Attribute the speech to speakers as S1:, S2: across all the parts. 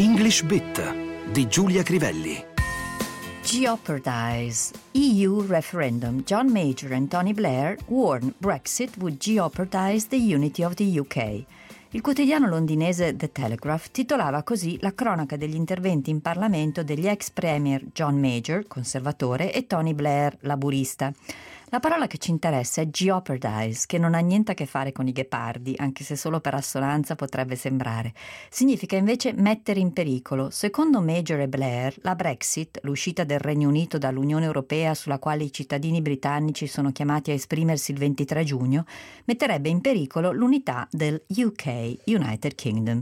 S1: English Bit di Giulia Crivelli.
S2: Jeopardize. EU referendum. John Major and Tony Blair warn Brexit would jeopardize the unity of the UK. Il quotidiano londinese The Telegraph titolava così la cronaca degli interventi in Parlamento degli ex premier John Major, conservatore, e Tony Blair, laburista. La parola che ci interessa è jeopardize, che non ha niente a che fare con i ghepardi, anche se solo per assonanza potrebbe sembrare. Significa invece mettere in pericolo. Secondo Major e Blair, la Brexit, l'uscita del Regno Unito dall'Unione Europea sulla quale i cittadini britannici sono chiamati a esprimersi il 23 giugno, metterebbe in pericolo l'unità del UK, United Kingdom.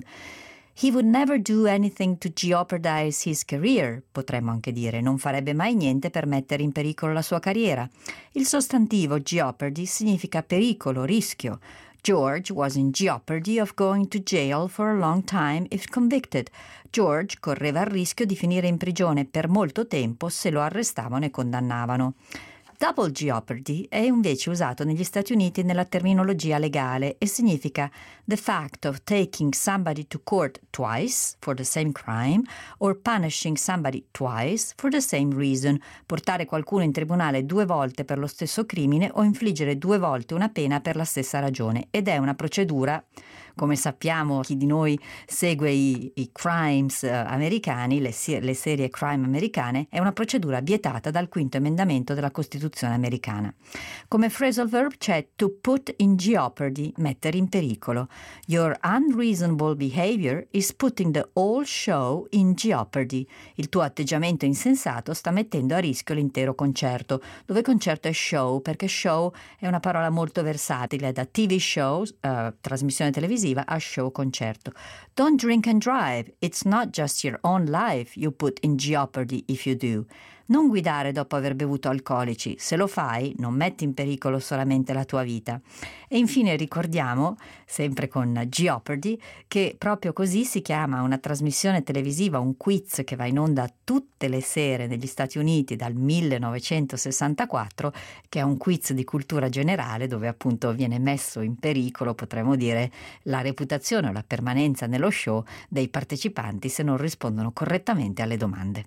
S2: He would never do anything to jeopardize his career, potremmo anche dire, non farebbe mai niente per mettere in pericolo la sua carriera. Il sostantivo jeopardy significa pericolo, rischio. George was in jeopardy of going to jail for a long time if convicted. George correva il rischio di finire in prigione per molto tempo se lo arrestavano e condannavano. Double jeopardy è invece usato negli Stati Uniti nella terminologia legale e significa the fact of taking somebody to court twice for the same crime or punishing somebody twice for the same reason, portare qualcuno in tribunale due volte per lo stesso crimine o infliggere due volte una pena per la stessa ragione. Ed è una procedura come sappiamo, chi di noi segue i, i crimes uh, americani, le, le serie crime americane, è una procedura vietata dal quinto emendamento della Costituzione americana. Come phrasal verb c'è to put in jeopardy, mettere in pericolo. Your unreasonable behavior is putting the whole show in jeopardy. Il tuo atteggiamento insensato sta mettendo a rischio l'intero concerto, dove concerto è show, perché show è una parola molto versatile, da TV show, uh, trasmissione televisiva, a show concerto. Don't drink and drive. It's not just your own life you put in jeopardy if you do. Non guidare dopo aver bevuto alcolici. Se lo fai, non metti in pericolo solamente la tua vita. E infine ricordiamo, sempre con Jeopardy, che proprio così si chiama una trasmissione televisiva, un quiz che va in onda tutte le sere negli Stati Uniti dal 1964, che è un quiz di cultura generale dove appunto viene messo in pericolo, potremmo dire, la reputazione o la permanenza nello show dei partecipanti se non rispondono correttamente alle domande.